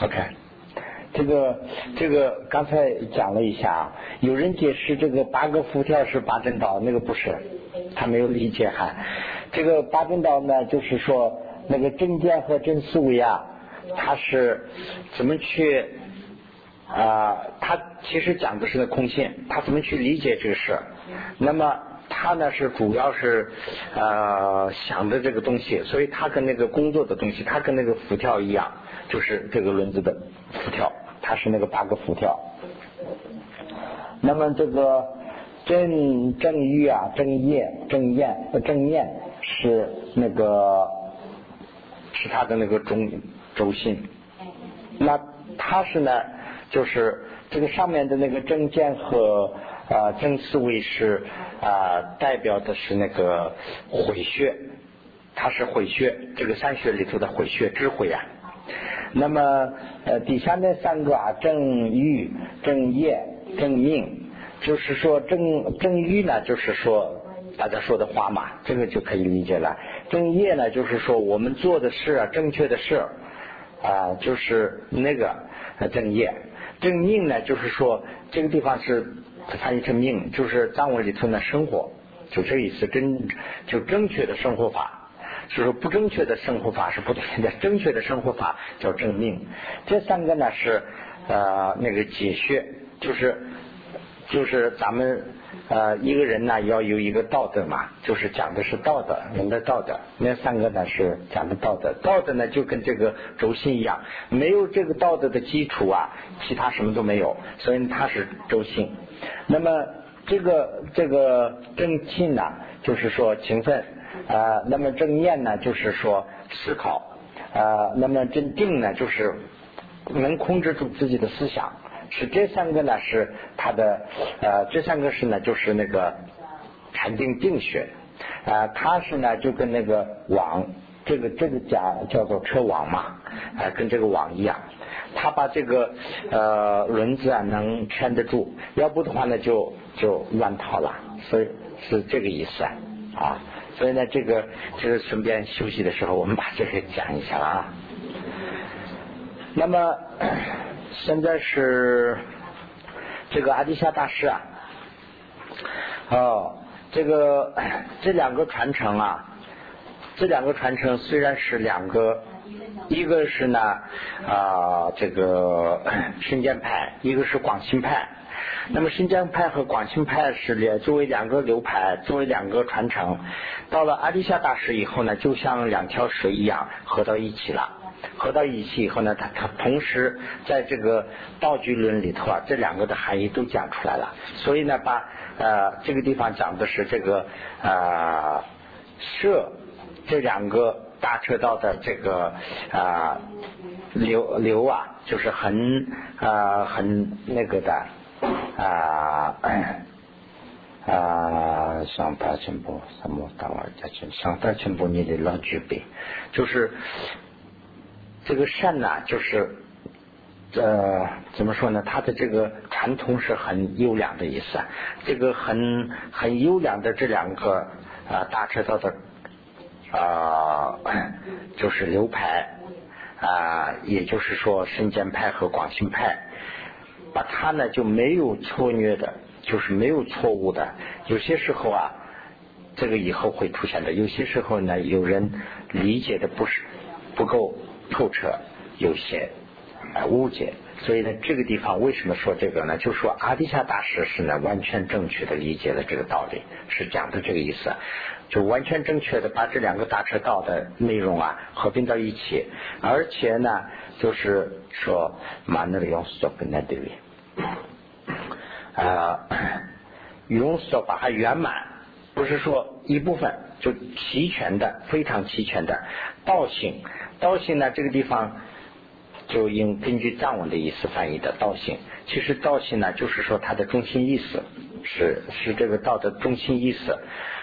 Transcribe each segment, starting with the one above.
OK，这个这个刚才讲了一下，有人解释这个八个辐条是八正道，那个不是，他没有理解哈。这个八正道呢，就是说那个正见和正思维啊，它是怎么去啊？他其实讲的是那空性，他怎么去理解这个事？那么他呢是主要是呃想的这个东西，所以他跟那个工作的东西，他跟那个浮跳一样。就是这个轮子的辐条，它是那个八个辐条。那么这个正正欲啊、正业、正厌、正念是那个是它的那个中轴心。那它是呢，就是这个上面的那个正见和啊正思维是啊代表的是那个慧穴，它是慧穴，这个三穴里头的慧穴智慧啊。那么呃底下那三个啊正欲正业正命，就是说正正欲呢就是说大家说的话嘛，这个就可以理解了。正业呢就是说我们做的事啊正确的事啊就是那个正业。正命呢就是说这个地方是翻译成命，就是藏文里头的生活，就这意思，正就正确的生活法。就是不正确的生活法是不对的，正确的生活法叫正命。这三个呢是呃那个解穴，就是就是咱们呃一个人呢要有一个道德嘛，就是讲的是道德，人的道德。那三个呢是讲的道德，道德呢就跟这个轴心一样，没有这个道德的基础啊，其他什么都没有，所以它是轴心。那么这个这个正气呢，就是说勤奋。呃，那么正念呢，就是说思考呃；那么正定呢，就是能控制住自己的思想。是这三个呢，是他的呃，这三个是呢，就是那个禅定定学啊。它是呢，就跟那个网，这个这个叫叫做车网嘛，啊，跟这个网一样。它把这个呃轮子啊能圈得住，要不的话呢就就乱套了。所以是这个意思啊。所以呢，这个就是顺便休息的时候，我们把这个讲一下啊。那么现在是这个阿迪夏大师啊，哦，这个这两个传承啊，这两个传承虽然是两个，一个是呢啊这个 深见派，一个是广清派。那么新疆派和广清派是两作为两个流派，作为两个传承。到了阿底夏大师以后呢，就像两条水一样合到一起了。合到一起以后呢，他他同时在这个道具论里头啊，这两个的含义都讲出来了。所以呢，把呃这个地方讲的是这个啊设这两个大车道的这个啊流流啊，就是很啊很那个的。啊啊！上大全部什么大玩家去？上大全部你得老具备，就是这个善呐，就是呃怎么说呢？它的这个传统是很优良的意思。这个很很优良的这两个啊大车道的啊，就是流派啊，也就是说深圳派和广信派。把它呢就没有错虐的，就是没有错误的。有些时候啊，这个以后会出现的。有些时候呢，有人理解的不是不够透彻，有些啊误解。所以呢，这个地方为什么说这个呢？就说阿底夏大师是呢完全正确的理解了这个道理，是讲的这个意思，就完全正确的把这两个大车道的内容啊合并到一起，而且呢。就是说，满那个用说跟那对位，啊，用说把它圆满，不是说一部分就齐全的，非常齐全的道性。道性呢，这个地方就应根据藏文的意思翻译的道性。其实道性呢，就是说它的中心意思是是这个道的中心意思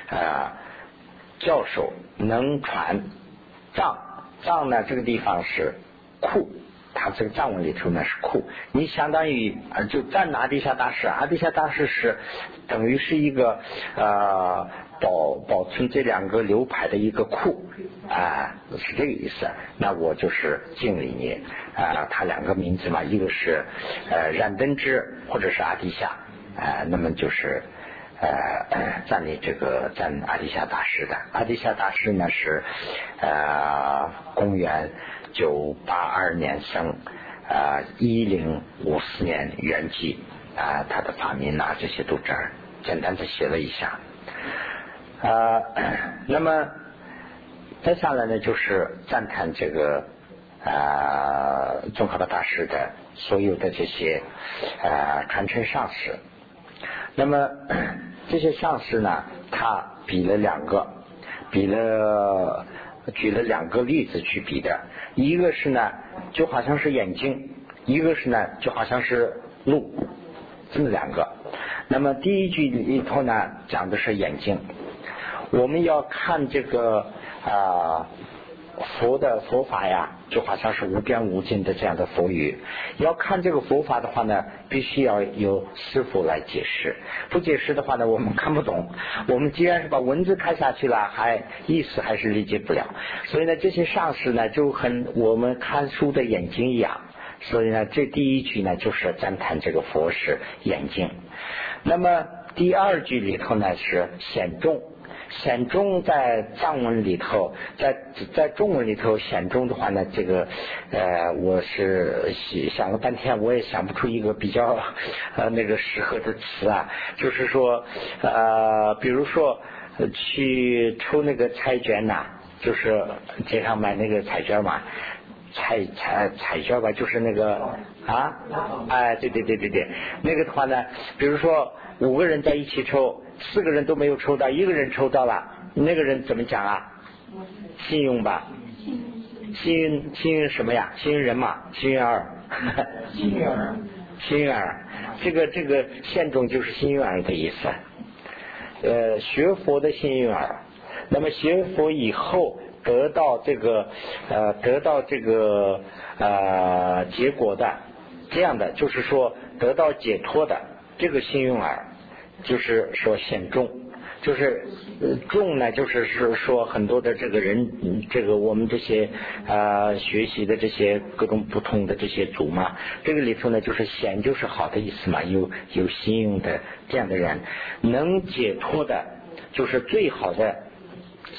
啊。教授能传藏藏呢，这个地方是。库，他这个藏文里头呢是库，你相当于就赞阿底夏大师，阿底夏大师是等于是一个呃保保存这两个流派的一个库啊，是这个意思。那我就是敬礼你啊，他两个名字嘛，一个是呃冉登之，或者是阿底夏啊，那么就是呃赞你这个赞阿底夏大师的。阿底夏大师呢是呃公元九八二年生啊，一零五四年圆寂啊，他的法名啊这些都这儿简单的写了一下。啊，那么接下来呢，就是赞叹这个啊，宗喀巴大师的所有的这些啊传承上师。那么这些上师呢，他比了两个，比了举了两个例子去比的，一个是呢，就好像是眼睛；一个是呢，就好像是路，这么两个。那么第一句里头呢，讲的是眼睛。我们要看这个啊佛的佛法呀，就好像是无边无尽的这样的佛语。要看这个佛法的话呢，必须要有师傅来解释。不解释的话呢，我们看不懂。我们既然是把文字看下去了，还意思还是理解不了。所以呢，这些上师呢，就很我们看书的眼睛一样。所以呢，这第一句呢，就是赞叹这个佛是眼睛。那么第二句里头呢，是显众。显中在藏文里头，在在中文里头显中的话呢，这个呃，我是想了半天，我也想不出一个比较呃那个适合的词啊。就是说呃，比如说去抽那个彩卷呐，就是街上买那个彩卷嘛，彩彩彩卷吧，就是那个啊，哎，对对对对对，那个的话呢，比如说五个人在一起抽。四个人都没有抽到，一个人抽到了，那个人怎么讲啊？幸运吧？幸运幸运什么呀？幸运人嘛？幸运儿？幸运儿？幸运儿？这个这个现中就是幸运儿的意思。呃，学佛的幸运儿，那么学佛以后得到这个呃得到这个呃结果的这样的，就是说得到解脱的这个幸运儿。就是说显众，就是众呢，就是是说很多的这个人，这个我们这些啊学习的这些各种不同的这些组嘛，这个里头呢，就是显就是好的意思嘛，有有信用的这样的人，能解脱的，就是最好的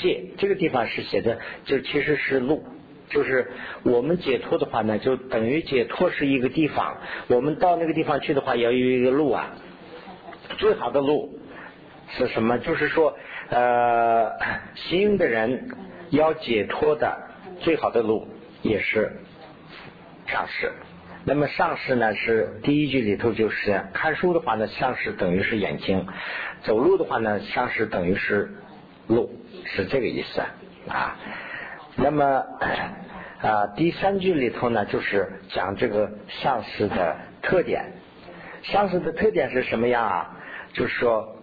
解。这个地方是写的，就其实是路，就是我们解脱的话呢，就等于解脱是一个地方，我们到那个地方去的话，要有一个路啊。最好的路是什么？就是说，呃，行的人要解脱的最好的路也是上师。那么上师呢，是第一句里头就是看书的话呢，上师等于是眼睛；走路的话呢，上师等于是路，是这个意思啊。那么啊，第三句里头呢，就是讲这个上师的特点。上师的特点是什么样啊？就是说，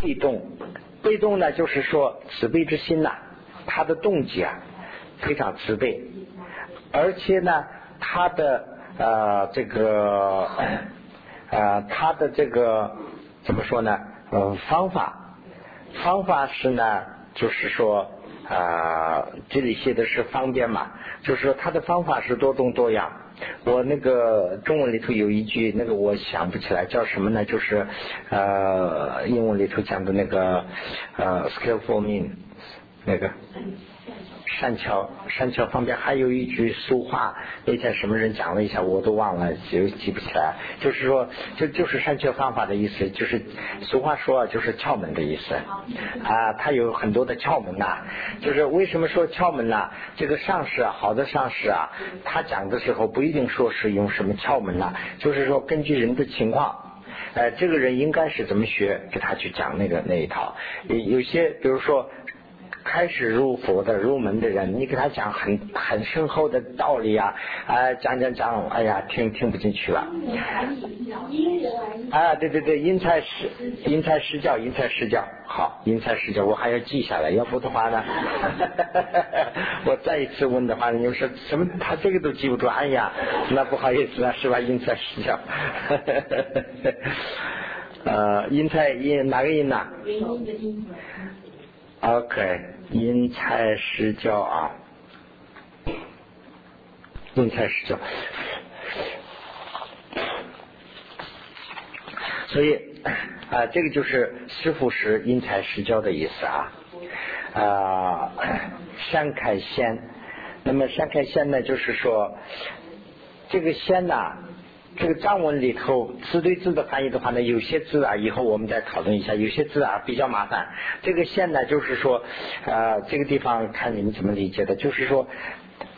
被动，被动呢，就是说慈悲之心呐，他的动机啊非常慈悲，而且呢，他的呃这个呃他的这个怎么说呢？嗯方法方法是呢，就是说啊这里写的是方便嘛，就是说他的方法是多种多样。我那个中文里头有一句，那个我想不起来叫什么呢？就是呃，英文里头讲的那个呃，skill for mean，那个。善巧善巧方便，还有一句俗话，那天什么人讲了一下，我都忘了，就记不起来。就是说，就就是善巧方法的意思，就是俗话说就是窍门的意思啊。它有很多的窍门呐。就是为什么说窍门呢？这个上师啊，好的上师啊，他讲的时候不一定说是用什么窍门呐，就是说根据人的情况，呃，这个人应该是怎么学，给他去讲那个那一套。有有些，比如说。开始入佛的入门的人，你给他讲很很深厚的道理啊，啊，讲讲讲，哎呀，听听不进去了。啊，对对对，因材施因材施教，因材施教，好，因材施教，我还要记下来，要不的话呢，我再一次问的话，你们说什么？他这个都记不住，哎呀，那不好意思啊，是吧？因材施教。呃，因材因哪个因呐？原因的因。OK，因材施教啊，因材施教。所以啊，这个就是师傅是因材施教的意思啊。啊，山开先，那么山开先呢，就是说这个先呐。这个藏文里头字对字的翻译的话呢，有些字啊，以后我们再讨论一下。有些字啊比较麻烦。这个线呢，就是说，呃，这个地方看你们怎么理解的。就是说，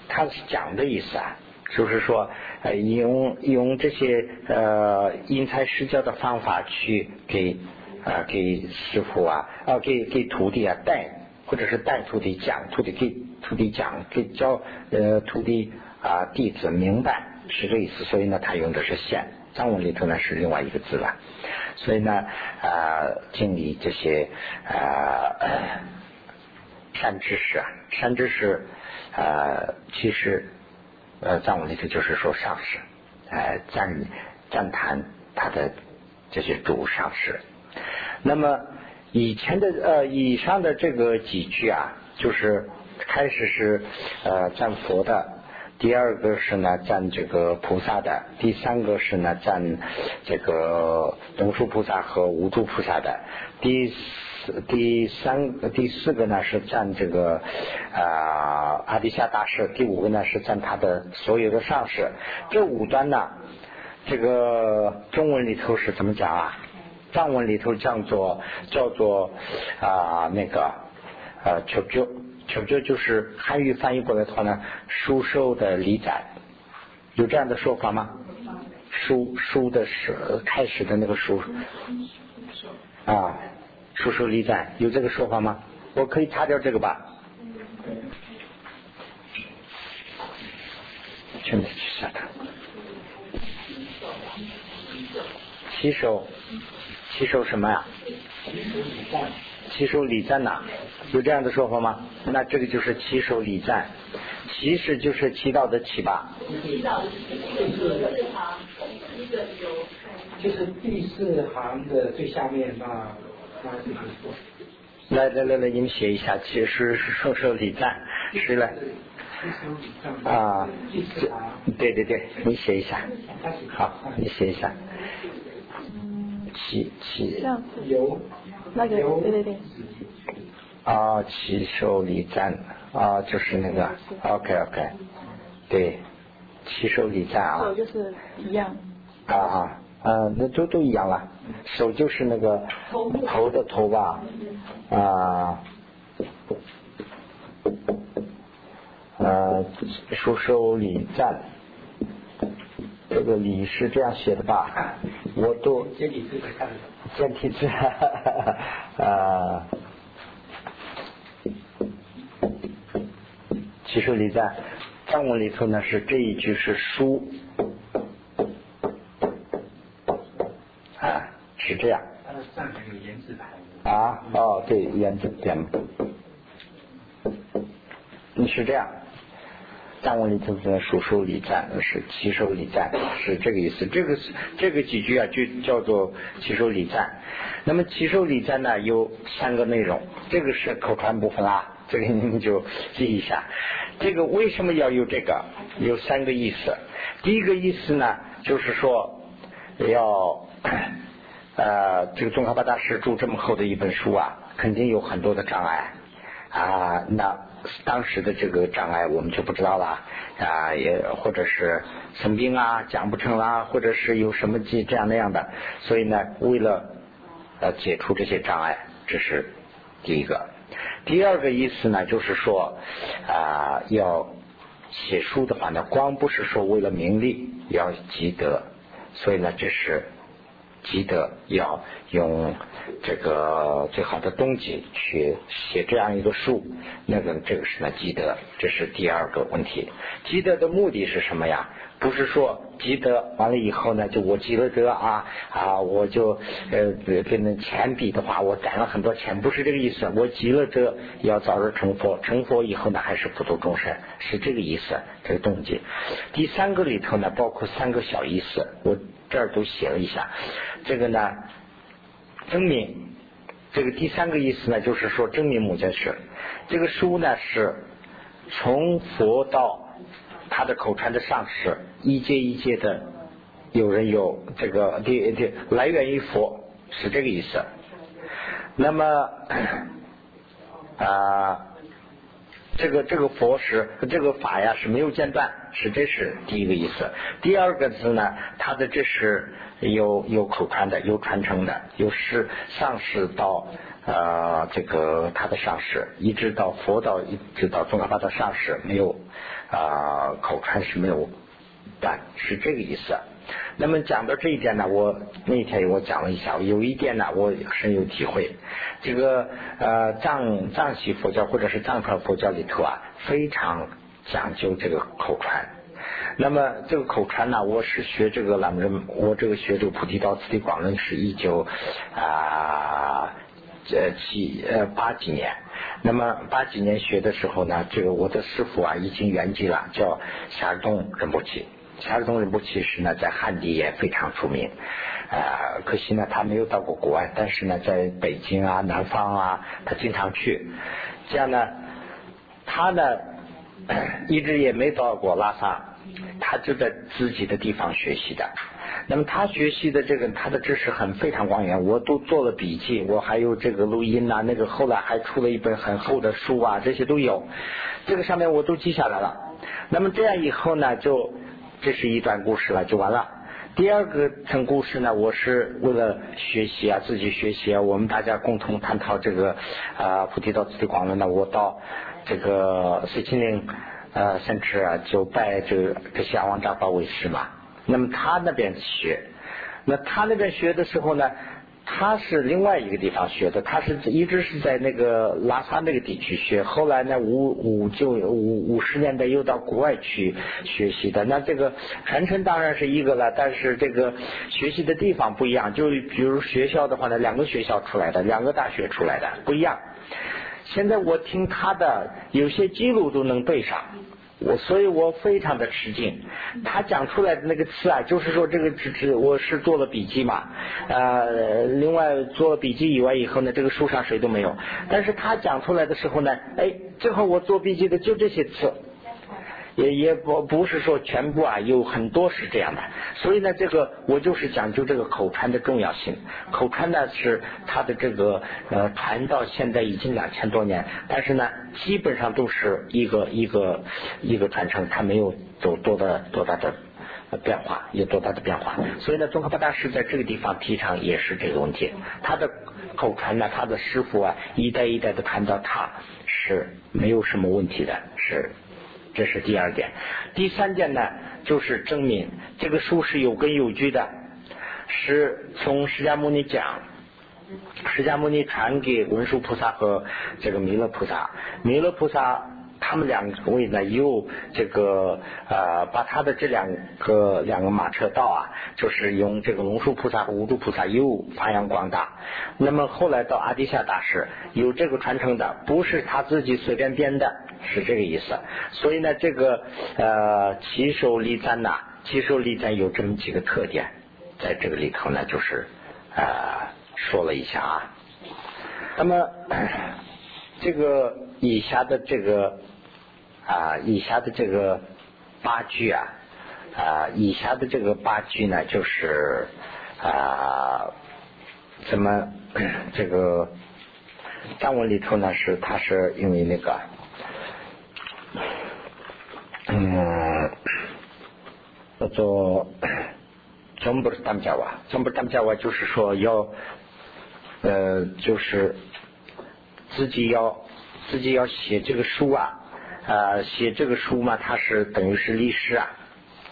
他是讲的意思啊，就是说，呃，用用这些呃因材施教的方法去给啊给师傅啊啊给给徒弟啊带，或者是带徒弟讲徒弟给徒弟讲给教呃徒弟啊弟子明白。是这意思，所以呢，他用的是“现”，藏文里头呢是另外一个字了。所以呢，啊，经历这些啊善知识啊，善知识啊，其实呃藏文里头就是说上师，呃赞赞叹他的这些主上师。那么以前的呃以上的这个几句啊，就是开始是呃赞佛的。第二个是呢赞这个菩萨的，第三个是呢赞这个龙树菩萨和无住菩萨的，第四第三第四个呢是赞这个啊阿底夏大师，第五个呢是赞他的所有的上师。这五端呢，这个中文里头是怎么讲啊？藏文里头叫做叫做啊那个呃求救。求救就是汉语翻译过来的话呢，书受的离展，有这样的说法吗？书书的是开始的那个书啊，书受离展有这个说法吗？我可以擦掉这个吧？全部去下它。七首，七首什么呀？七首礼赞呐，有这样的说法吗？那这个就是骑手礼赞，其实就是祈祷的祈吧。祈祷的祈，四行，一个有。就是第四行的最下面那那。来来来来，你们写一下，其实是说说礼赞，是来。啊，对对对，你写一下。好，你写一下。七七有。那个对对对。啊，起手礼赞。啊，就是那个，OK OK，对，起手礼赞啊。手就是一样。啊啊，嗯，那都都一样了，手就是那个头的头吧，啊，呃，手手礼赞，这个礼是这样写的吧？我都。简体字看简体字，啊。其实你在藏文里头呢，是这一句是书啊，是这样。啊，哦，对，言字点。你是这样，藏文里头是书收礼赞，是七收礼赞，是这个意思。这个这个几句啊，就叫做七收礼赞。那么七收礼赞呢，有三个内容，这个是口传部分啦。这个你们就记一下，这个为什么要有这个？有三个意思。第一个意思呢，就是说要呃，这个宗喀巴大师著这么厚的一本书啊，肯定有很多的障碍啊。那当时的这个障碍我们就不知道了啊，也或者是生病啊，讲不成啦，或者是有什么这这样那样的。所以呢，为了呃解除这些障碍，这是第一个。第二个意思呢，就是说啊，要写书的话呢，光不是说为了名利，要积德，所以呢，这是积德，要用这个最好的东西去写这样一个书，那个这个是呢积德，这是第二个问题。积德的目的是什么呀？不是说积德完了以后呢，就我积了德啊啊，我就呃跟那钱比的话，我攒了很多钱，不是这个意思。我积了德要早日成佛，成佛以后呢，还是普度众生，是这个意思，这个动机。第三个里头呢，包括三个小意思，我这儿都写了一下。这个呢，证明这个第三个意思呢，就是说证明目犍是这个书呢是从佛到他的口传的上师一阶一阶的有人有这个的的来源于佛是这个意思。那么啊。这个这个佛是这个法呀是没有间断，是这是第一个意思。第二个字呢，他的这是有有口传的，有传承的，有是上师到呃这个他的上师，一直到佛道一直到宗喀巴的上师，没有啊口传是没有断，是这个意思。那么讲到这一点呢，我那天我讲了一下，有一点呢，我深有体会。这个呃藏藏系佛教或者是藏传佛教里头啊，非常讲究这个口传。那么这个口传呢，我是学这个朗人，我这个学这个菩提道次第广论是一九啊呃几呃八几年。那么八几年学的时候呢，这个我的师傅啊已经圆寂了，叫夏尔东仁波切。夏尔东仁波切是呢，在汉地也非常出名，啊，可惜呢，他没有到过国外，但是呢，在北京啊、南方啊，他经常去。这样呢，他呢，一直也没到过拉萨，他就在自己的地方学习的。那么他学习的这个，他的知识很非常广远，我都做了笔记，我还有这个录音呐，那个后来还出了一本很厚的书啊，这些都有，这个上面我都记下来了。那么这样以后呢，就。这是一段故事了，就完了。第二个层故事呢，我是为了学习啊，自己学习啊，我们大家共同探讨这个啊菩提道次第广论呢。我到这个水清灵呃甚至啊，就拜这个这夏王扎巴为师嘛。那么他那边学，那他那边学的时候呢？他是另外一个地方学的，他是一直是在那个拉萨那个地区学，后来呢五五就五五十年代又到国外去学习的。那这个传承当然是一个了，但是这个学习的地方不一样。就比如学校的话呢，两个学校出来的，两个大学出来的不一样。现在我听他的有些记录都能背上。我所以，我非常的吃惊。他讲出来的那个词啊，就是说这个只只我是做了笔记嘛，呃，另外做了笔记以外以后呢，这个书上谁都没有。但是他讲出来的时候呢，哎，正好我做笔记的就这些词。也也不不是说全部啊，有很多是这样的，所以呢，这个我就是讲究这个口传的重要性。口传呢是它的这个呃传到现在已经两千多年，但是呢，基本上都是一个一个一个传承，它没有走多大多大的变化，有多大的变化。所以呢，宗喀巴大师在这个地方提倡也是这个问题，他的口传呢，他的师傅啊一代一代的传到他是没有什么问题的，是。这是第二点，第三点呢，就是证明这个书是有根有据的，是从释迦牟尼讲，释迦牟尼传给文殊菩萨和这个弥勒菩萨，弥勒菩萨。他们两位呢，又这个呃，把他的这两个两个马车道啊，就是用这个龙树菩萨和无著菩萨又发扬光大。那么后来到阿底夏大师有这个传承的，不是他自己随便编的，是这个意思。所以呢，这个呃，起手立赞呐，起手立赞有这么几个特点，在这个里头呢，就是呃说了一下啊。那么这个以下的这个。啊，以下的这个八句啊，啊，以下的这个八句呢，就是啊，怎么这个藏文里头呢？是它是因为那个，嗯，叫做中不是当家哇，中不是当家哇，就是说要呃，就是自己要自己要写这个书啊。呃，写这个书嘛，他是等于是立誓啊，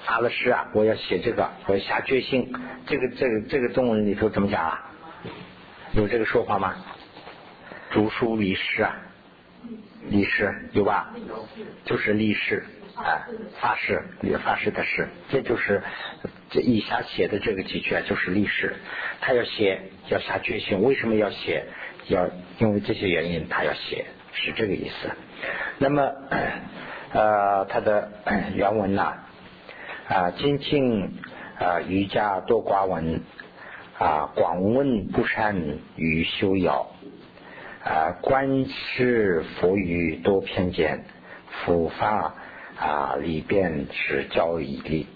发了誓啊，我要写这个，我要下决心。这个这个这个中文里头怎么讲啊？有这个说法吗？读书立誓啊，立誓有吧？就是立誓啊，发誓，发誓的誓，这就是这以下写的这个几句啊，就是立誓。他要写，要下决心。为什么要写？要因为这些原因，他要写，是这个意思。那么，呃，他的 原文呢，啊，精进啊，瑜伽多寡文，啊，广问不善于修要，啊，观世佛语多偏见，佛法啊里边是教义力，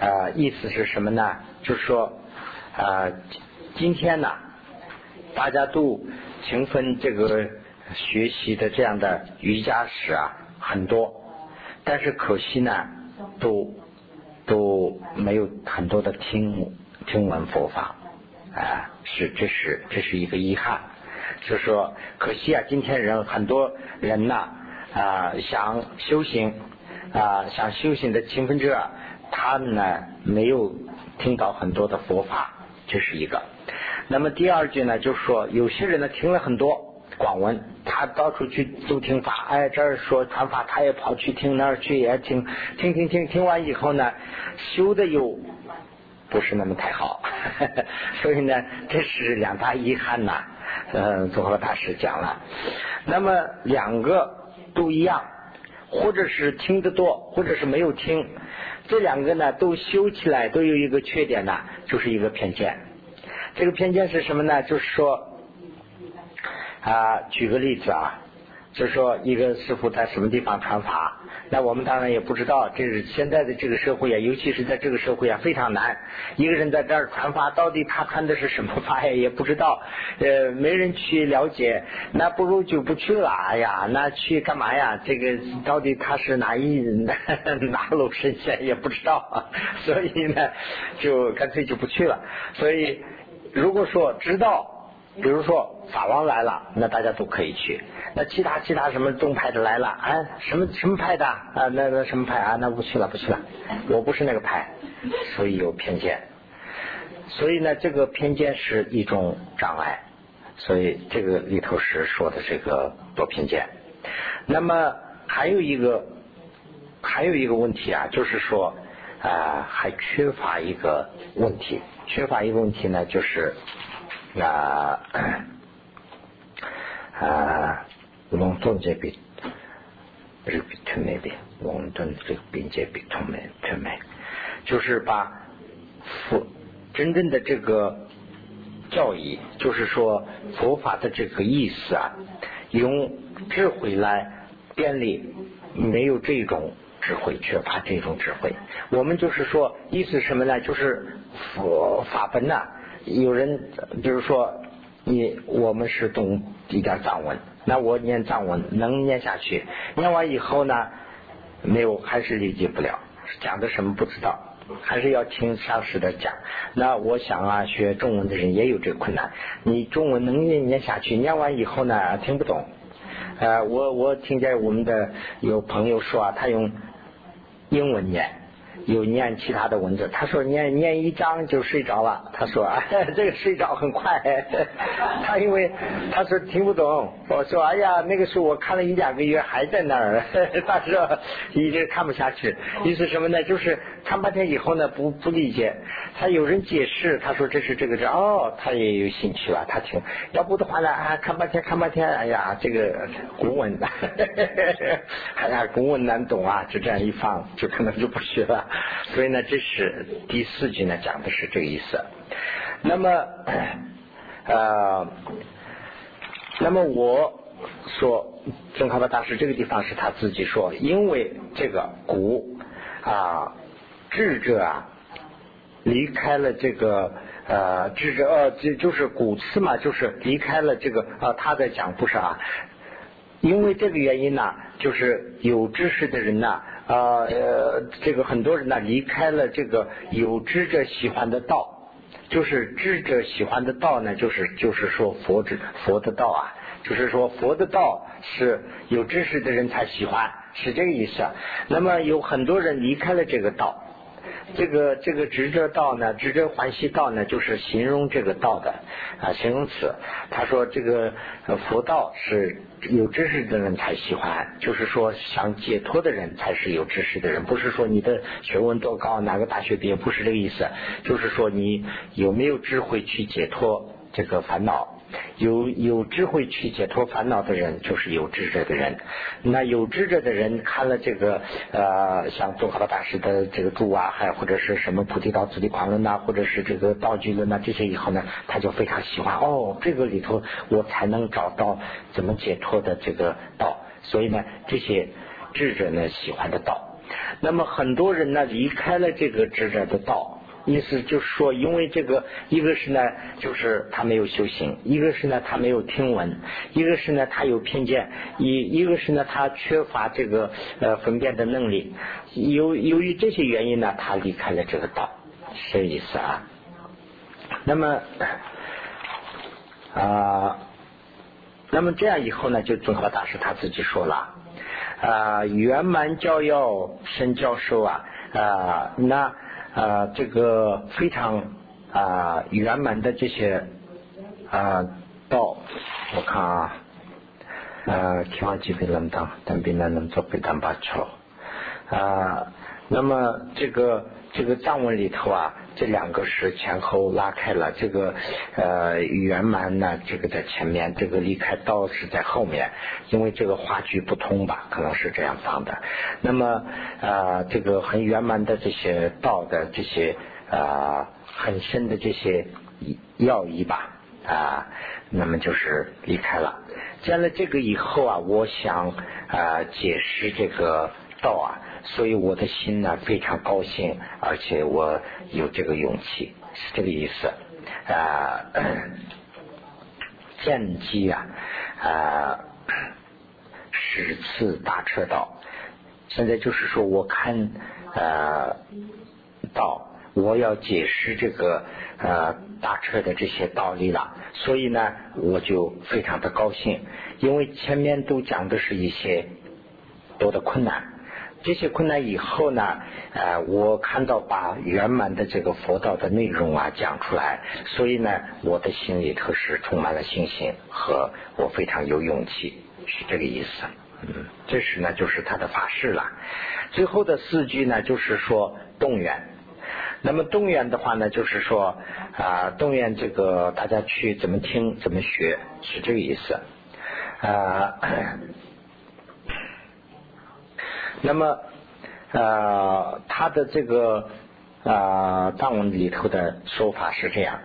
啊，意思是什么呢？就是说啊，今天呢，大家都勤奋这个学习的这样的瑜伽史啊很多，但是可惜呢，都都没有很多的听。听闻佛法啊，是这是这是一个遗憾，就说可惜啊，今天人很多人呐啊想修行啊想修行的勤奋者，他们呢没有听到很多的佛法，这是一个。那么第二句呢，就是说有些人呢听了很多广闻，他到处去都听法，哎这儿说传法，他也跑去听那儿去也听，听听听听完以后呢，修的又。不是那么太好，所以呢，这是两大遗憾呐。嗯，综合大师讲了，那么两个都一样，或者是听得多，或者是没有听，这两个呢都修起来都有一个缺点呢，就是一个偏见。这个偏见是什么呢？就是说啊，举个例子啊。就是说，一个师傅在什么地方传法，那我们当然也不知道。这是现在的这个社会啊，尤其是在这个社会啊，非常难。一个人在这儿传法，到底他传的是什么法呀？也不知道，呃，没人去了解，那不如就不去了。哎呀，那去干嘛呀？这个到底他是哪一 哪路神仙也不知道，所以呢，就干脆就不去了。所以，如果说知道。比如说法王来了，那大家都可以去。那其他其他什么宗派的来了，哎，什么什么派的啊？那那什么派啊？那不去了，不去了。我不是那个派，所以有偏见。所以呢，这个偏见是一种障碍。所以这个里头是说的这个多偏见。那么还有一个还有一个问题啊，就是说啊，还缺乏一个问题，缺乏一个问题呢，就是。啊啊，龙顿这边，日比特那边，龙顿这个边界比特美特美，就是把佛真正的这个教义，就是说佛法的这个意思啊，用智慧来便利，没有这种智慧，缺乏这种智慧。我们就是说，意思什么呢？就是佛法本呢。有人比如说你我们是懂一点藏文，那我念藏文能念下去，念完以后呢，没有还是理解不了，讲的什么不知道，还是要听上师的讲。那我想啊，学中文的人也有这个困难，你中文能念念下去，念完以后呢听不懂。呃，我我听见我们的有朋友说啊，他用英文念。有念其他的文字，他说念念一章就睡着了。他说 这个睡着很快。他因为他说听不懂，我说哎呀，那个时候我看了一两个月还在那儿。他说一直看不下去，意思什么呢？就是看半天以后呢，不不理解。他有人解释，他说这是这个这哦，他也有兴趣了，他听。要不的话呢，啊看半天看半天，哎呀，这个古文，哎呀古文难懂啊，就这样一放，就可能就不学了。所以呢，这是第四句呢，讲的是这个意思。那么，呃，那么我说，宗喀巴大师这个地方是他自己说，因为这个古啊智者啊离开了这个呃智者呃就就是古次嘛，就是离开了这个啊他在讲不是啊，因为这个原因呢，就是有知识的人呢。啊呃，这个很多人呢离开了这个有知者喜欢的道，就是智者喜欢的道呢，就是就是说佛之佛的道啊，就是说佛的道是有知识的人才喜欢，是这个意思。那么有很多人离开了这个道。这个这个执着道呢，执着欢喜道呢，就是形容这个道的啊形容词。他说这个佛道是有知识的人才喜欢，就是说想解脱的人才是有知识的人，不是说你的学问多高，哪个大学毕业，不是这个意思。就是说你有没有智慧去解脱这个烦恼有有智慧去解脱烦恼的人，就是有智者的人。那有智者的人看了这个呃，像宗喀巴大师的这个注啊，还或者是什么菩提道次第狂论呐，或者是这个道具论呐，这些以后呢，他就非常喜欢哦，这个里头我才能找到怎么解脱的这个道。所以呢，这些智者呢喜欢的道。那么很多人呢离开了这个智者的道。意思就是说，因为这个，一个是呢，就是他没有修行；一个是呢，他没有听闻；一个是呢，他有偏见；一一个是呢，他缺乏这个呃分辨的能力。由由于这些原因呢，他离开了这个道，是这意思啊。那么啊，那么这样以后呢，就宗和大师他自己说了啊，圆满教要深教授啊啊那。啊，这个非常啊圆满的这些啊道，我看啊，啊，天王级别能当，但别人能做北当把错啊。那么这个这个藏文里头啊，这两个是前后拉开了，这个呃圆满呢，这个在前面，这个离开道是在后面，因为这个话句不通吧，可能是这样放的。那么啊，这个很圆满的这些道的这些啊很深的这些要义吧啊，那么就是离开了。见了这个以后啊，我想啊解释这个道啊，所以我的心呢非常高兴，而且我有这个勇气，是这个意思啊。见机啊啊，十次大车道。现在就是说，我看呃道，我要解释这个呃大车的这些道理了，所以呢，我就非常的高兴，因为前面都讲的是一些多的困难，这些困难以后呢，呃，我看到把圆满的这个佛道的内容啊讲出来，所以呢，我的心里头是充满了信心和我非常有勇气，是这个意思。嗯，这是呢，就是他的法事了。最后的四句呢，就是说动员。那么动员的话呢，就是说啊，动员这个大家去怎么听、怎么学，是这个意思啊。那么呃，他的这个啊藏文里头的说法是这样：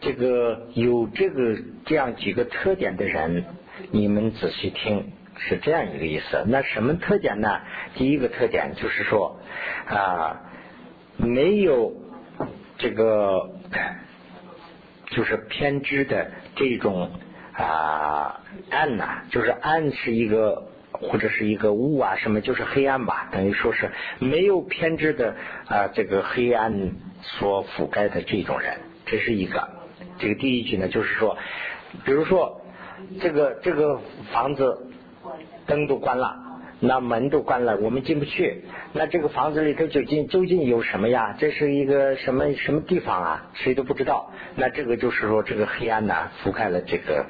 这个有这个这样几个特点的人，你们仔细听。是这样一个意思。那什么特点呢？第一个特点就是说啊，没有这个就是偏执的这种啊暗呐，就是暗是一个或者是一个雾啊，什么就是黑暗吧，等于说是没有偏执的啊这个黑暗所覆盖的这种人，这是一个。这个第一句呢，就是说，比如说这个这个房子。灯都关了，那门都关了，我们进不去。那这个房子里头究竟究竟有什么呀？这是一个什么什么地方啊？谁都不知道。那这个就是说，这个黑暗呢，覆盖了这个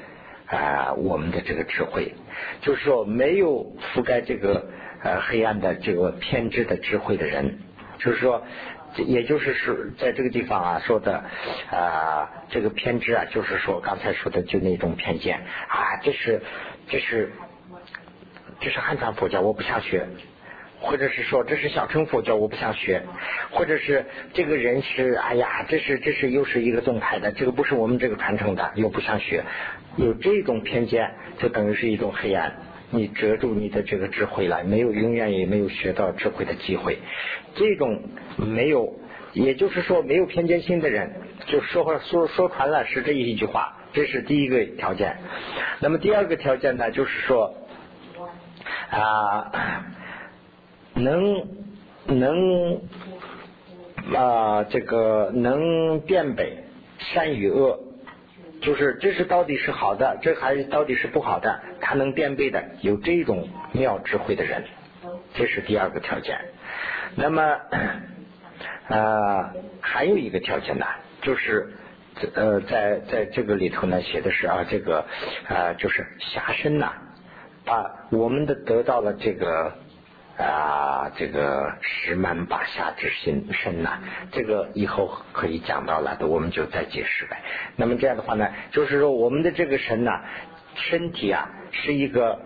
啊我们的这个智慧。就是说，没有覆盖这个呃黑暗的这个偏执的智慧的人，就是说，也就是说，在这个地方啊说的啊这个偏执啊，就是说刚才说的就那种偏见啊，这是这是。这是汉传佛教，我不想学；或者是说这是小乘佛教，我不想学；或者是这个人是哎呀，这是这是又是一个动态的，这个不是我们这个传承的，又不想学。有这种偏见，就等于是一种黑暗，你遮住你的这个智慧了，没有永远也没有学到智慧的机会。这种没有，也就是说没有偏见心的人，就说话说说穿了是这一句话，这是第一个条件。那么第二个条件呢，就是说。啊，能能啊，这个能辨别善与恶，就是这是到底是好的，这还是到底是不好的，他能辨别的，有这种妙智慧的人，这是第二个条件。那么啊，还有一个条件呢，就是呃，在在这个里头呢，写的是啊，这个啊，就是侠身呐。啊，我们的得到了这个啊，这个十满八下之心身呐，这个以后可以讲到了的，我们就再解释呗。那么这样的话呢，就是说我们的这个身呐，身体啊是一个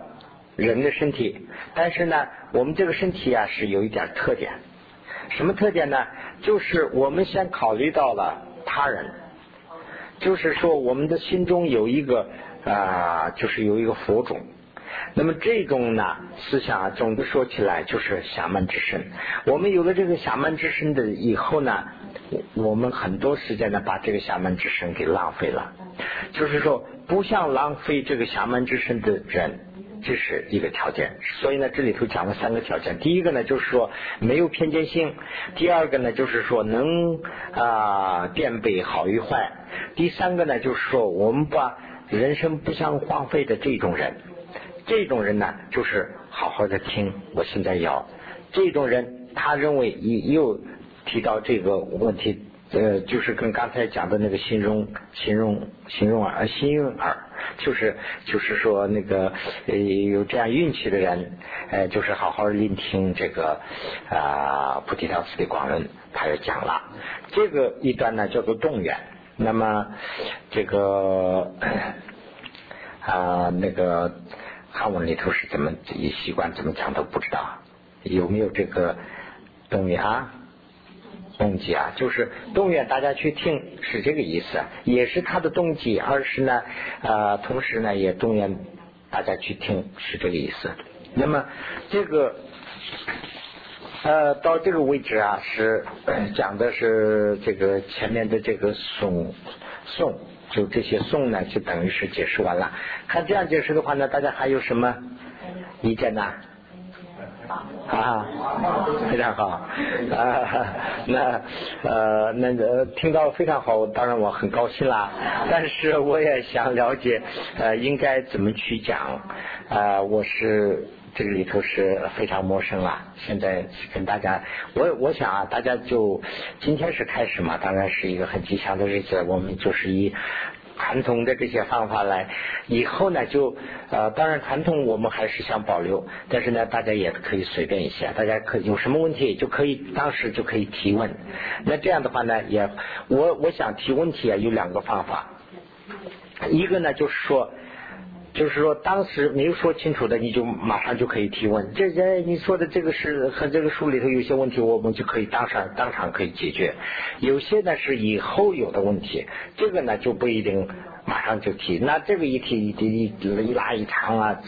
人的身体，但是呢，我们这个身体啊是有一点特点，什么特点呢？就是我们先考虑到了他人，就是说我们的心中有一个啊，就是有一个佛种。那么这种呢思想啊，总的说起来就是侠门之身。我们有了这个侠门之身的以后呢，我们很多时间呢把这个侠门之身给浪费了。就是说，不想浪费这个侠门之身的人，这是一个条件。所以呢，这里头讲了三个条件。第一个呢，就是说没有偏见性；第二个呢，就是说能啊辨别好与坏；第三个呢，就是说我们把人生不想荒废的这种人。这种人呢，就是好好的听。我现在要这种人，他认为又提到这个问题，呃，就是跟刚才讲的那个形容、形容、形容耳、心运耳，就是就是说那个呃有这样运气的人，呃，就是好好聆听这个啊菩提道次的广论，他就讲了这个一段呢，叫做动员。那么这个啊那个。汉文里头是怎么一习惯怎么讲都不知道，有没有这个动员啊？动机啊？就是动员大家去听是这个意思，也是他的动机。二是呢，呃，同时呢也动员大家去听是这个意思。那么这个呃到这个位置啊，是 讲的是这个前面的这个宋宋。就这些送呢，就等于是解释完了。看这样解释的话呢，大家还有什么意见呢？啊，非常好啊。那呃，那个听到非常好，当然我很高兴啦。但是我也想了解，呃，应该怎么去讲？啊，我是。这个里头是非常陌生了。现在跟大家，我我想啊，大家就今天是开始嘛，当然是一个很吉祥的日子。我们就是以传统的这些方法来，以后呢就呃，当然传统我们还是想保留，但是呢，大家也可以随便一些，大家可有什么问题就可以当时就可以提问。那这样的话呢，也我我想提问题啊，有两个方法，一个呢就是说。就是说，当时没有说清楚的，你就马上就可以提问。这这你说的这个是和这个书里头有些问题，我们就可以当场当场可以解决。有些呢是以后有的问题，这个呢就不一定马上就提。那这个一提一提一拉一长啊，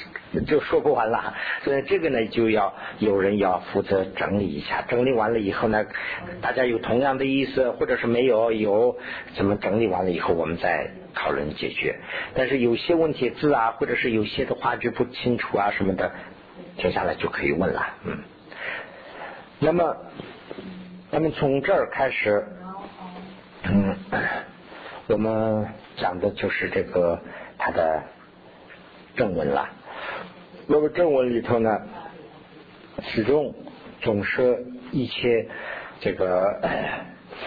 就说不完了。所以这个呢就要有人要负责整理一下。整理完了以后呢，大家有同样的意思，或者是没有有，怎么整理完了以后，我们再。讨论解决，但是有些问题字啊，或者是有些的话句不清楚啊什么的，接下来就可以问了。嗯，那么，那么从这儿开始，嗯，我们讲的就是这个它的正文了。那么正文里头呢，始终总是一些这个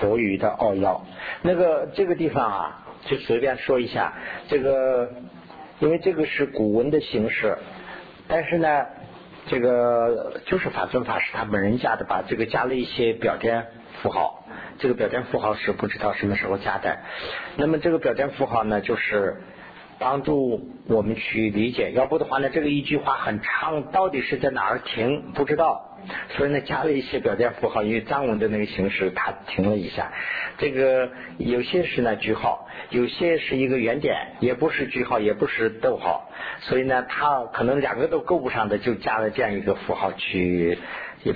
佛语的奥要。那个这个地方啊。就随便说一下，这个因为这个是古文的形式，但是呢，这个就是法尊法师他本人加的吧，这个加了一些标点符号，这个标点符号是不知道什么时候加的。那么这个标点符号呢，就是帮助我们去理解，要不的话呢，这个一句话很长，到底是在哪儿停，不知道。所以呢，加了一些标点符号，因为藏文的那个形式，它停了一下。这个有些是呢句号，有些是一个圆点，也不是句号，也不是逗号。所以呢，它可能两个都够不上的，就加了这样一个符号去。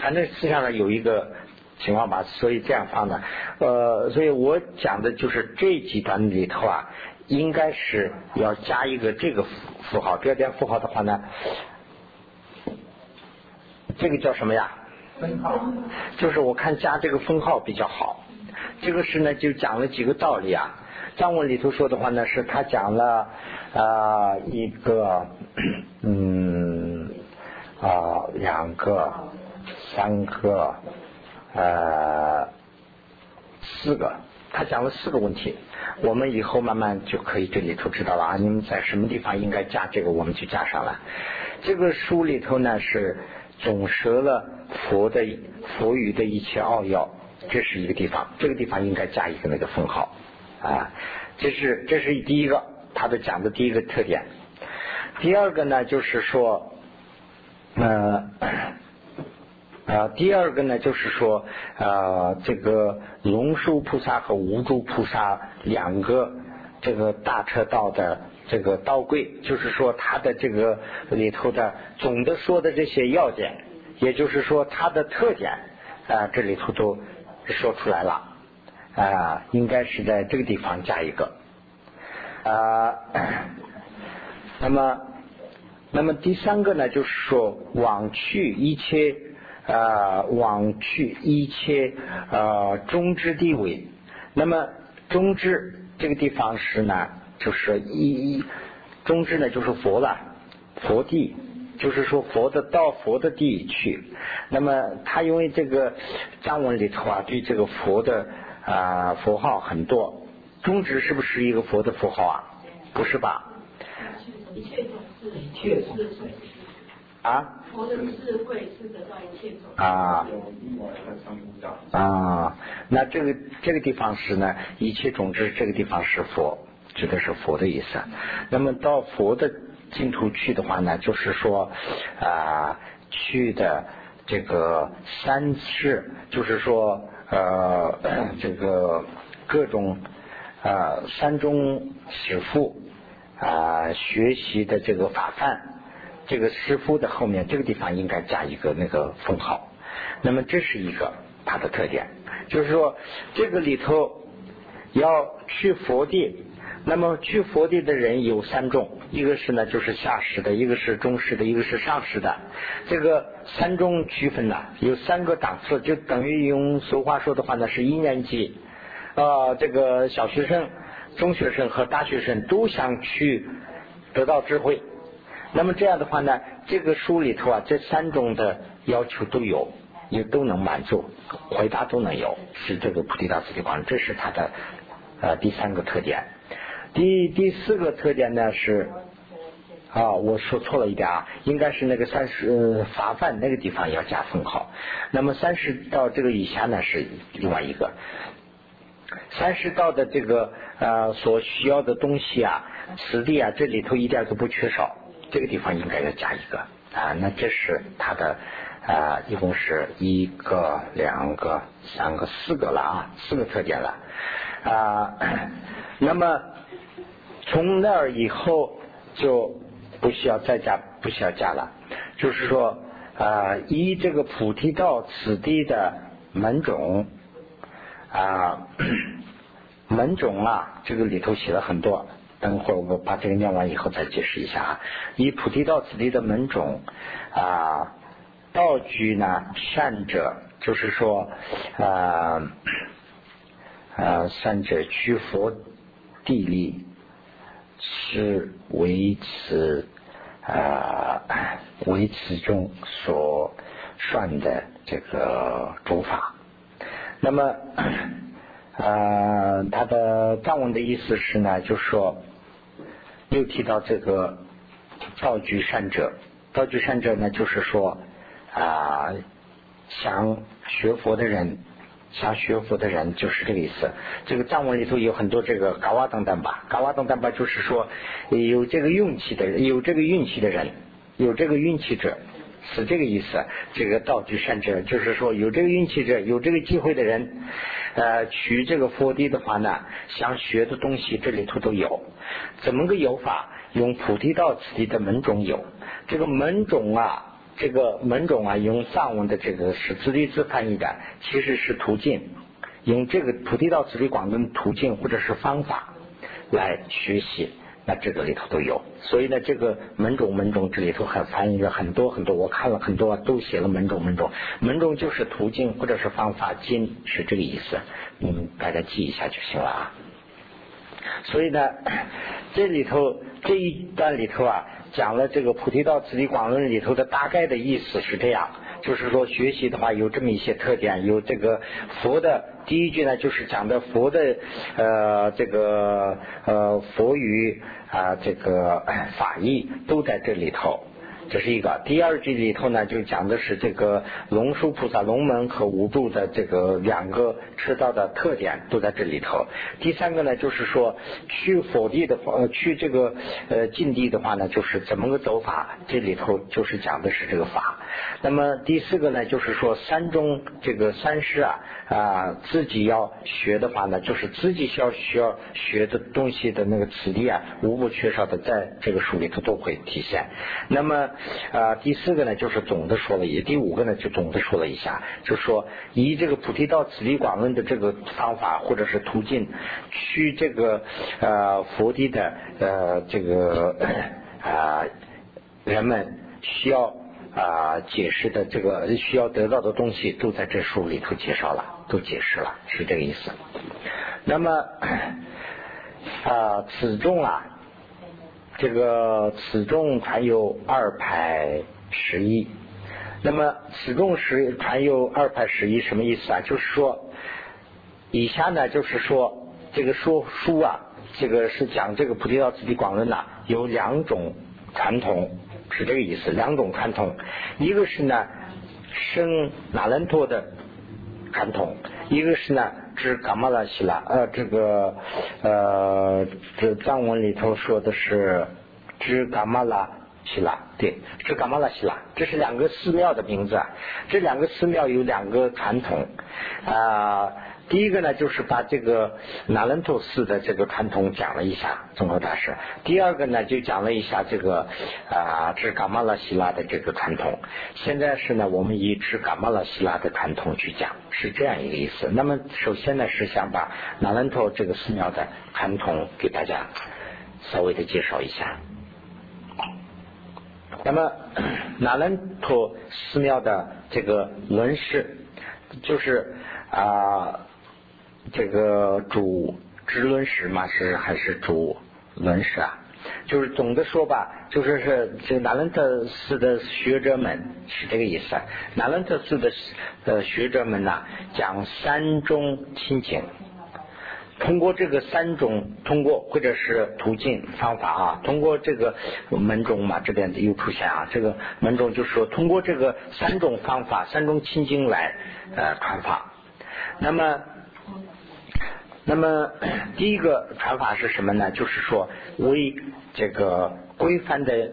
反正实际上呢，有一个情况吧，所以这样放的。呃，所以我讲的就是这几段里头啊，应该是要加一个这个符符号，标点符号的话呢。这个叫什么呀？分号，就是我看加这个分号比较好。这个是呢，就讲了几个道理啊。藏文里头说的话呢，是他讲了啊一个嗯啊两个三个呃四个，他讲了四个问题。我们以后慢慢就可以这里头知道了啊。你们在什么地方应该加这个，我们就加上了。这个书里头呢是。总摄了佛的佛语的一切奥要，这是一个地方，这个地方应该加一个那个分号啊，这是这是第一个他的讲的第一个特点。第二个呢，就是说，呃。啊，第二个呢，就是说，呃，这个龙树菩萨和无珠菩萨两个这个大车道的这个道柜，就是说它的这个里头的总的说的这些要点，也就是说它的特点啊，这里头都说出来了啊，应该是在这个地方加一个啊，那么，那么第三个呢，就是说往去一切。啊，往去一切啊中之地位，那么中之这个地方是呢，就是一一中之呢就是佛了，佛地，就是说佛的到佛的地去。那么他因为这个藏文里头啊，对这个佛的啊符号很多，中之是不是一个佛的符号啊？不是吧？一佛的智慧是得到一切啊啊，那这个这个地方是呢，一切种子这个地方是佛，指的是佛的意思。那么到佛的净土去的话呢，就是说啊，去的这个三世，就是说呃 这个各种啊三中始父啊学习的这个法范。这个师傅的后面这个地方应该加一个那个封号，那么这是一个它的特点，就是说这个里头要去佛地，那么去佛地的人有三种，一个是呢就是下士的，一个是中士的，一个是上士的。这个三种区分呢有三个档次，就等于用俗话说的话呢是一年级啊这个小学生、中学生和大学生都想去得到智慧。那么这样的话呢，这个书里头啊，这三种的要求都有，也都能满足，回答都能有，是这个菩提大慈地光，这是它的呃第三个特点。第第四个特点呢是啊，我说错了一点啊，应该是那个三十法范那个地方要加分号。那么三十到这个以下呢是另外一个，三十道的这个呃所需要的东西啊，此地啊这里头一点都不缺少。这个地方应该要加一个啊，那这是它的啊，一共是一个、两个、三个、四个了啊，四个特点了啊。那么从那儿以后就不需要再加，不需要加了。就是说啊，依这个菩提道此地的门种啊，门种啊，这个里头写了很多。等会儿我把这个念完以后再解释一下啊。以菩提道此地的门种啊，道居呢善者，就是说啊啊善者居佛地利，是为此啊为此中所算的这个主法。那么 啊，他的藏文的意思是呢，就是说。又提到这个道具善者，道具善者呢，就是说啊，想学佛的人，想学佛的人就是这个意思。这个藏文里头有很多这个嘎瓦等等吧，嘎瓦等等吧，就是说有这个运气的人，有这个运气的人，有这个运气者。是这个意思，这个道具善者，就是说有这个运气者，有这个机会的人，呃，取这个佛地的话呢，想学的东西这里头都有。怎么个有法？用菩提道此地的门种有，这个门种啊，这个门种啊，用藏文的这个是自立字翻译的，其实是途径，用这个菩提道此地广的途径或者是方法来学习。那这个里头都有，所以呢，这个门种门种这里头还翻译了很多很多，我看了很多都写了门种门种，门种就是途径或者是方法，经是这个意思，你们大家记一下就行了啊。所以呢，这里头这一段里头啊，讲了这个菩提道次第广论里头的大概的意思是这样。就是说，学习的话有这么一些特点，有这个佛的第一句呢，就是讲的佛的呃这个呃佛语啊这个 法义都在这里头。这是一个。第二句里头呢，就讲的是这个龙树菩萨、龙门和无住的这个两个车道的特点都在这里头。第三个呢，就是说去佛地的话，去这个呃禁地的话呢，就是怎么个走法？这里头就是讲的是这个法。那么第四个呢，就是说三中这个三师啊啊自己要学的话呢，就是自己需要需要学的东西的那个此地啊，无不缺少的，在这个书里头都会体现。那么啊第四个呢，就是总的说了一，第五个呢就总的说了一下，就说以这个菩提道此地广论的这个方法或者是途径，去这个呃佛地的呃这个啊人们需要。啊，解释的这个需要得到的东西都在这书里头介绍了，都解释了，是这个意思。那么 啊，此中啊，这个此中传有二派十一。那么此中是传有二派十一，什么意思啊？就是说，以下呢，就是说这个说书啊，这个是讲这个菩提道次第广论呐，有两种传统。是这个意思，两种传统，一个是呢生那兰陀的传统，一个是呢指伽玛拉希拉，呃，这个呃这藏文里头说的是指伽玛拉希拉，对，指伽玛拉希拉，这是两个寺庙的名字，这两个寺庙有两个传统啊。第一个呢，就是把这个那兰陀寺的这个传统讲了一下，宗和大师。第二个呢，就讲了一下这个啊，智噶玛拉希拉的这个传统。现在是呢，我们以智噶玛拉希拉的传统去讲，是这样一个意思。那么，首先呢，是想把那兰陀这个寺庙的传统给大家稍微的介绍一下。那么，那兰陀寺庙的这个轮式，就是啊。这个主支论史嘛是还是主论史啊？就是总的说吧，就是是这个纳兰特寺的学者们是这个意思。南伦特寺的的学者们呢，讲三种亲情，通过这个三种，通过或者是途径方法啊，通过这个门中嘛，这边又出现啊，这个门中就是说通过这个三种方法、三种亲经来呃传法，那么。那么第一个传法是什么呢？就是说为这个规范的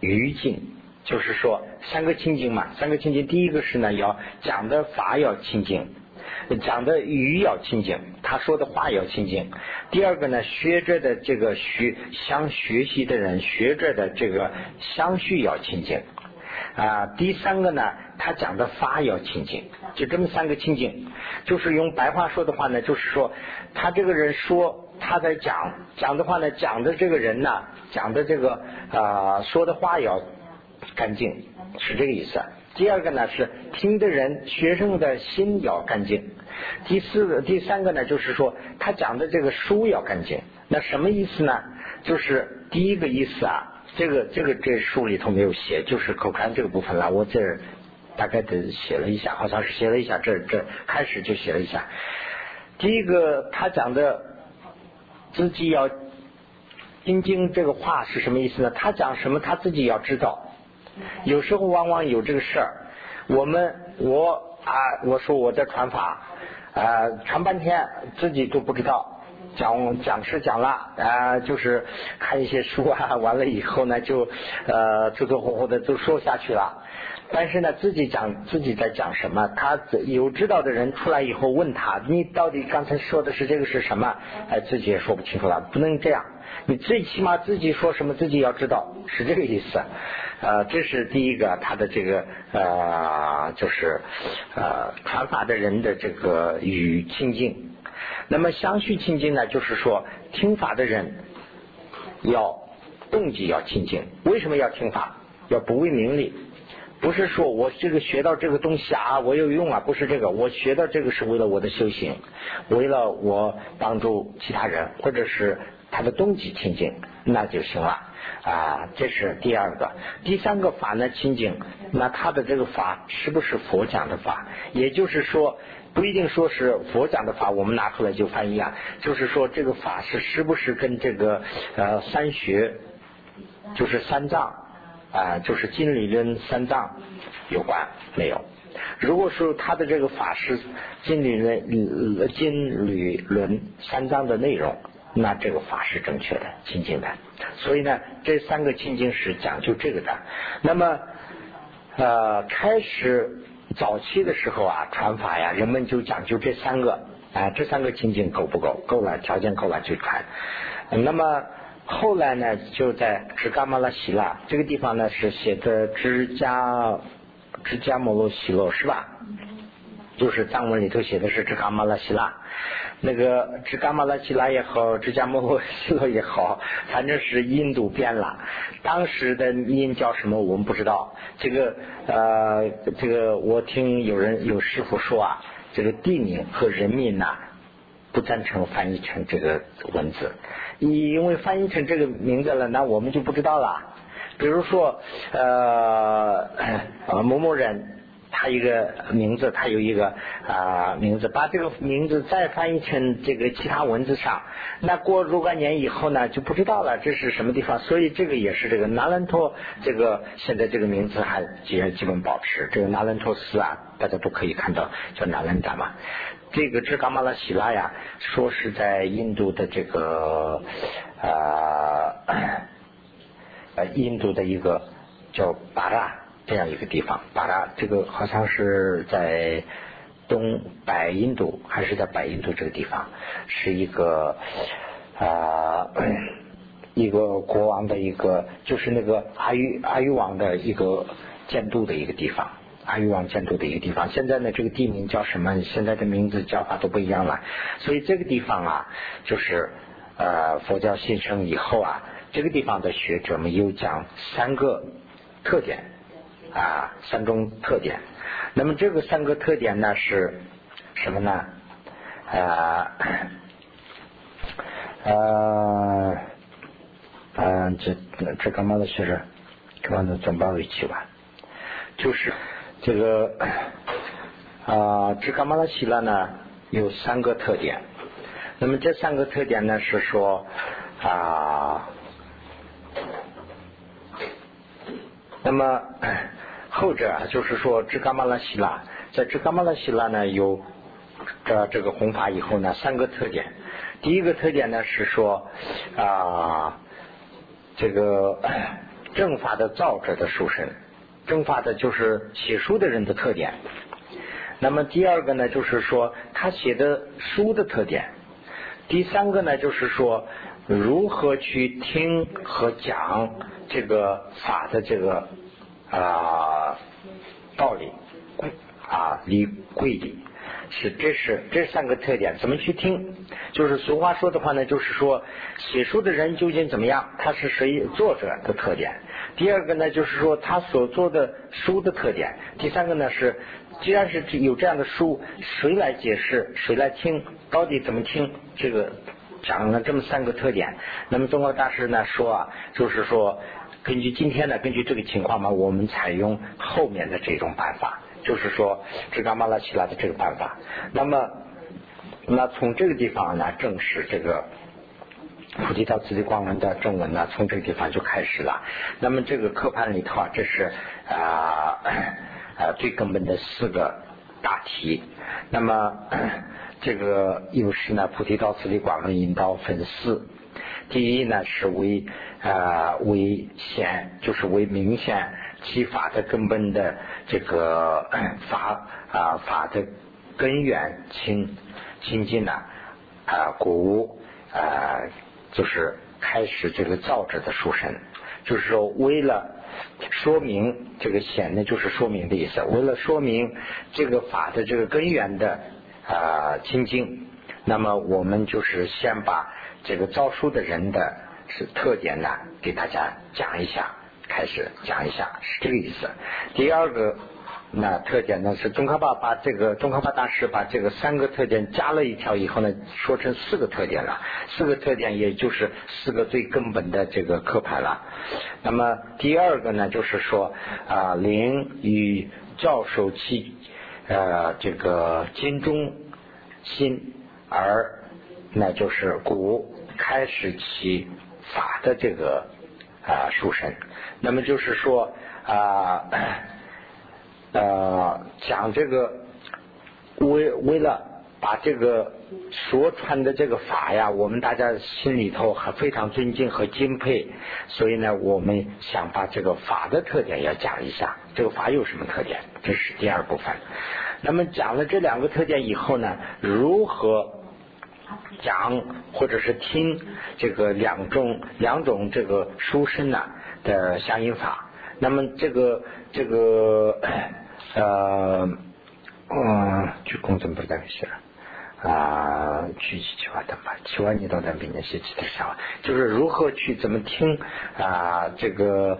语境，就是说三个清净嘛，三个清净。第一个是呢，要讲的法要清净，讲的语要清净，他说的话要清净。第二个呢，学者的这个学想学习的人，学者的这个相续要清净。啊，第三个呢，他讲的法要清净，就这么三个清净。就是用白话说的话呢，就是说他这个人说他在讲讲的话呢，讲的这个人呢，讲的这个啊说的话要干净，是这个意思。第二个呢是听的人学生的心要干净。第四个第三个呢就是说他讲的这个书要干净。那什么意思呢？就是第一个意思啊。这个这个这书里头没有写，就是口传这个部分了。我这大概的写了一下，好像是写了一下，这这开始就写了一下。第一个他讲的自己要听经这个话是什么意思呢？他讲什么他自己要知道。有时候往往有这个事儿，我们我啊我说我在传法啊传半天自己都不知道。讲讲是讲了啊，就是看一些书啊，完了以后呢，就呃，走走活活的都说下去了。但是呢，自己讲自己在讲什么，他有知道的人出来以后问他，你到底刚才说的是这个是什么？哎，自己也说不清楚了，不能这样。你最起码自己说什么，自己要知道，是这个意思。呃，这是第一个，他的这个呃，就是呃，传法的人的这个语清净。那么相续清净呢，就是说听法的人要动机要清净。为什么要听法？要不为名利，不是说我这个学到这个东西啊，我有用啊，不是这个。我学到这个是为了我的修行，为了我帮助其他人，或者是他的动机清净，那就行了啊。这是第二个，第三个法呢清净，那他的这个法是不是佛讲的法？也就是说。不一定说是佛讲的法，我们拿出来就翻译啊。就是说这个法是是不是跟这个呃三学，就是三藏啊，就是金理论三藏有关没有？如果说他的这个法是金理论金理论三藏的内容，那这个法是正确的、清净的。所以呢，这三个清净是讲究这个的。那么呃，开始早期的时候啊，传法呀，人们就讲究这三个啊，这三个情景够不够？够了，条件够了就传。那么。后来呢，就在直伽摩拉希拉这个地方呢，是写的直加直加摩罗西罗是吧？就是藏文里头写的是直伽摩拉希拉，那个支伽马拉希拉也好，支迦摩罗西罗也好，反正是印度变了。当时的音叫什么我们不知道。这个呃，这个我听有人有师傅说啊，这个地名和人民呐，不赞成翻译成这个文字。因为翻译成这个名字了，那我们就不知道了。比如说，呃，某某人，他一个名字，他有一个啊名字，把这个名字再翻译成这个其他文字上，那过若干年以后呢，就不知道了这是什么地方。所以这个也是这个拿兰托，这个现在这个名字还基基本保持。这个拿兰托斯啊，大家都可以看到叫拿兰达嘛。这个支伽马拉希拉呀，说是在印度的这个啊印度的一个叫巴拉这样一个地方，把它这个好像是在东北印度还是在北印度这个地方，是一个啊 一个国王的一个就是那个阿育阿育王的一个建都的一个地方。阿育王建筑的一个地方，现在呢，这个地名叫什么？现在的名字叫法都不一样了。所以这个地方啊，就是呃佛教兴盛以后啊，这个地方的学者们又讲三个特点啊，三种特点。那么这个三个特点呢是什么呢？啊呃嗯，这这干嘛的学生，干嘛的总把一起吧，就是。这个啊，支伽玛拉希拉呢有三个特点。那么这三个特点呢是说啊，那么后者啊就是说支伽玛拉希拉，在支伽玛拉希拉呢有这这个弘法以后呢三个特点。第一个特点呢是说啊，这个正法的造者的书生。正法的就是写书的人的特点。那么第二个呢，就是说他写的书的特点。第三个呢，就是说如何去听和讲这个法的这个啊道理啊理规理。是，这是这三个特点，怎么去听？就是俗话说的话呢，就是说写书的人究竟怎么样？他是谁作者的特点？第二个呢，就是说他所做的书的特点。第三个呢是，既然是有这样的书，谁来解释？谁来听？到底怎么听？这个讲了这么三个特点。那么中国大师呢说啊，就是说根据今天呢，根据这个情况嘛，我们采用后面的这种办法。就是说，支伽玛拉奇拉的这个办法。那么，那从这个地方呢，证实这个菩提道次第光文的正文呢，从这个地方就开始了。那么这个课盘里头啊，这是啊啊最根本的四个大题。那么这个又是呢，菩提道次第广论引导分四。第一呢是为啊为显，就是为明显。其法的根本的这个法啊法的根源清清净呢啊故啊就是开始这个造者的书生，就是说为了说明这个显呢就是说明的意思，为了说明这个法的这个根源的啊清净，那么我们就是先把这个造书的人的是特点呢给大家讲一下。开始讲一下是这个意思。第二个那特点呢是中科巴把这个中科巴大师把这个三个特点加了一条以后呢，说成四个特点了。四个特点也就是四个最根本的这个课牌了。那么第二个呢就是说啊灵与教授其呃这个金中心而那就是古开始起法的这个。啊书生。那么就是说啊呃讲这个为为了把这个说传的这个法呀，我们大家心里头还非常尊敬和敬佩，所以呢，我们想把这个法的特点要讲一下。这个法有什么特点？这是第二部分。那么讲了这两个特点以后呢，如何讲或者是听这个两种两种这个书生呢的相应法？那么这个这个呃嗯，就公正不在写了。啊，去去话的吧，去完你到那边那些其他想，就是如何去怎么听啊？这个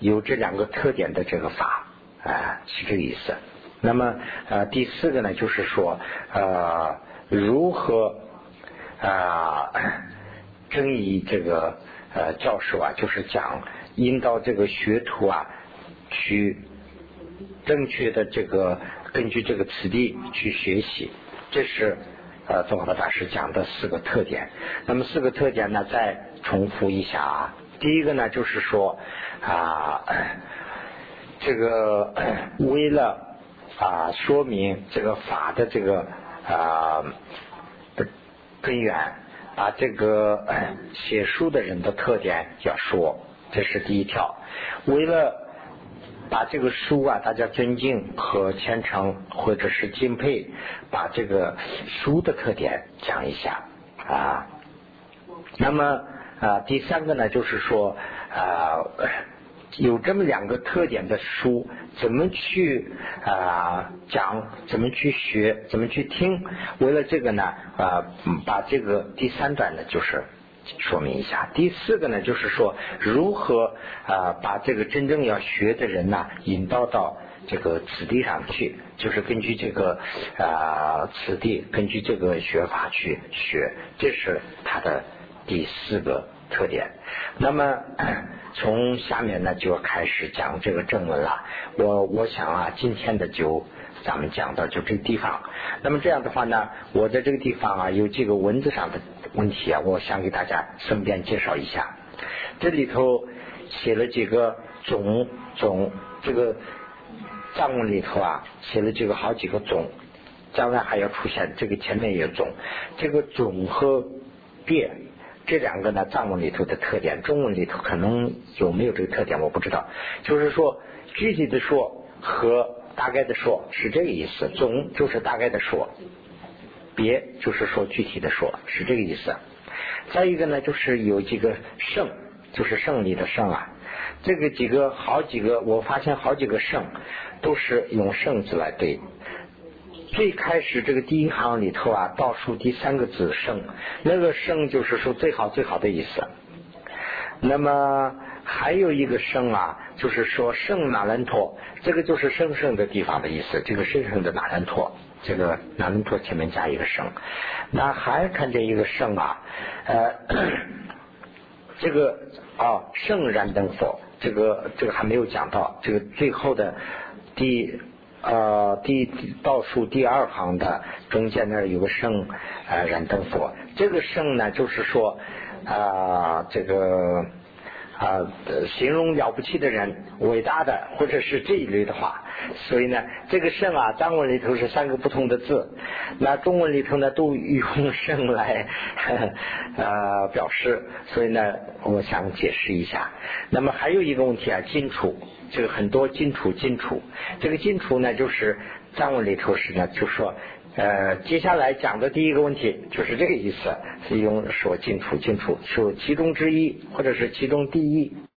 有这两个特点的这个法啊，是这个意思。那么呃，第四个呢，就是说呃，如何啊，争议这个呃教授啊，就是讲引导这个学徒啊，去正确的这个根据这个此地去学习。这是呃，宗和大师讲的四个特点。那么四个特点呢，再重复一下啊。第一个呢，就是说啊，这个为了啊说明这个法的这个啊根源，啊这个写书的人的特点要说，这是第一条。为了把这个书啊，大家尊敬和虔诚，或者是敬佩，把这个书的特点讲一下啊。那么啊，第三个呢，就是说啊，有这么两个特点的书，怎么去啊讲，怎么去学，怎么去听？为了这个呢啊，把这个第三段呢，就是。说明一下，第四个呢，就是说如何啊把这个真正要学的人呢引导到这个此地上去，就是根据这个啊此地，根据这个学法去学，这是他的第四个特点。那么 从下面呢就要开始讲这个正文了。我我想啊，今天的就咱们讲到就这个地方。那么这样的话呢，我在这个地方啊有几个文字上的。问题啊，我想给大家顺便介绍一下。这里头写了几个总总，这个藏文里头啊，写了几个好几个总，将来还要出现这个前面也有总。这个总和变这两个呢，藏文里头的特点，中文里头可能有没有这个特点我不知道。就是说具体的说和大概的说是这个意思，总就是大概的说。别就是说具体的说，是这个意思。再一个呢，就是有几个胜，就是胜利的胜啊。这个几个好几个，我发现好几个胜都是用胜字来对。最开始这个第一行里头啊，倒数第三个字胜，那个胜就是说最好最好的意思。那么还有一个胜啊，就是说胜那兰托，这个就是神圣的地方的意思，这个神圣的那兰托。这个南门托前面加一个圣，那还看见一个圣啊，呃，这个啊圣燃灯佛，这个这个还没有讲到，这个最后的第呃第倒数第二行的中间那儿有个圣呃燃灯佛，这个圣呢就是说啊这个。啊，形容了不起的人、伟大的，或者是这一类的话，所以呢，这个圣啊，藏文里头是三个不同的字，那中文里头呢都用圣来 呃表示，所以呢，我想解释一下。那么还有一个问题啊，金楚，这个很多金楚金楚，这个金楚呢，就是藏文里头是呢，就说。呃，接下来讲的第一个问题就是这个意思，是用说进出进出，说其中之一，或者是其中第一。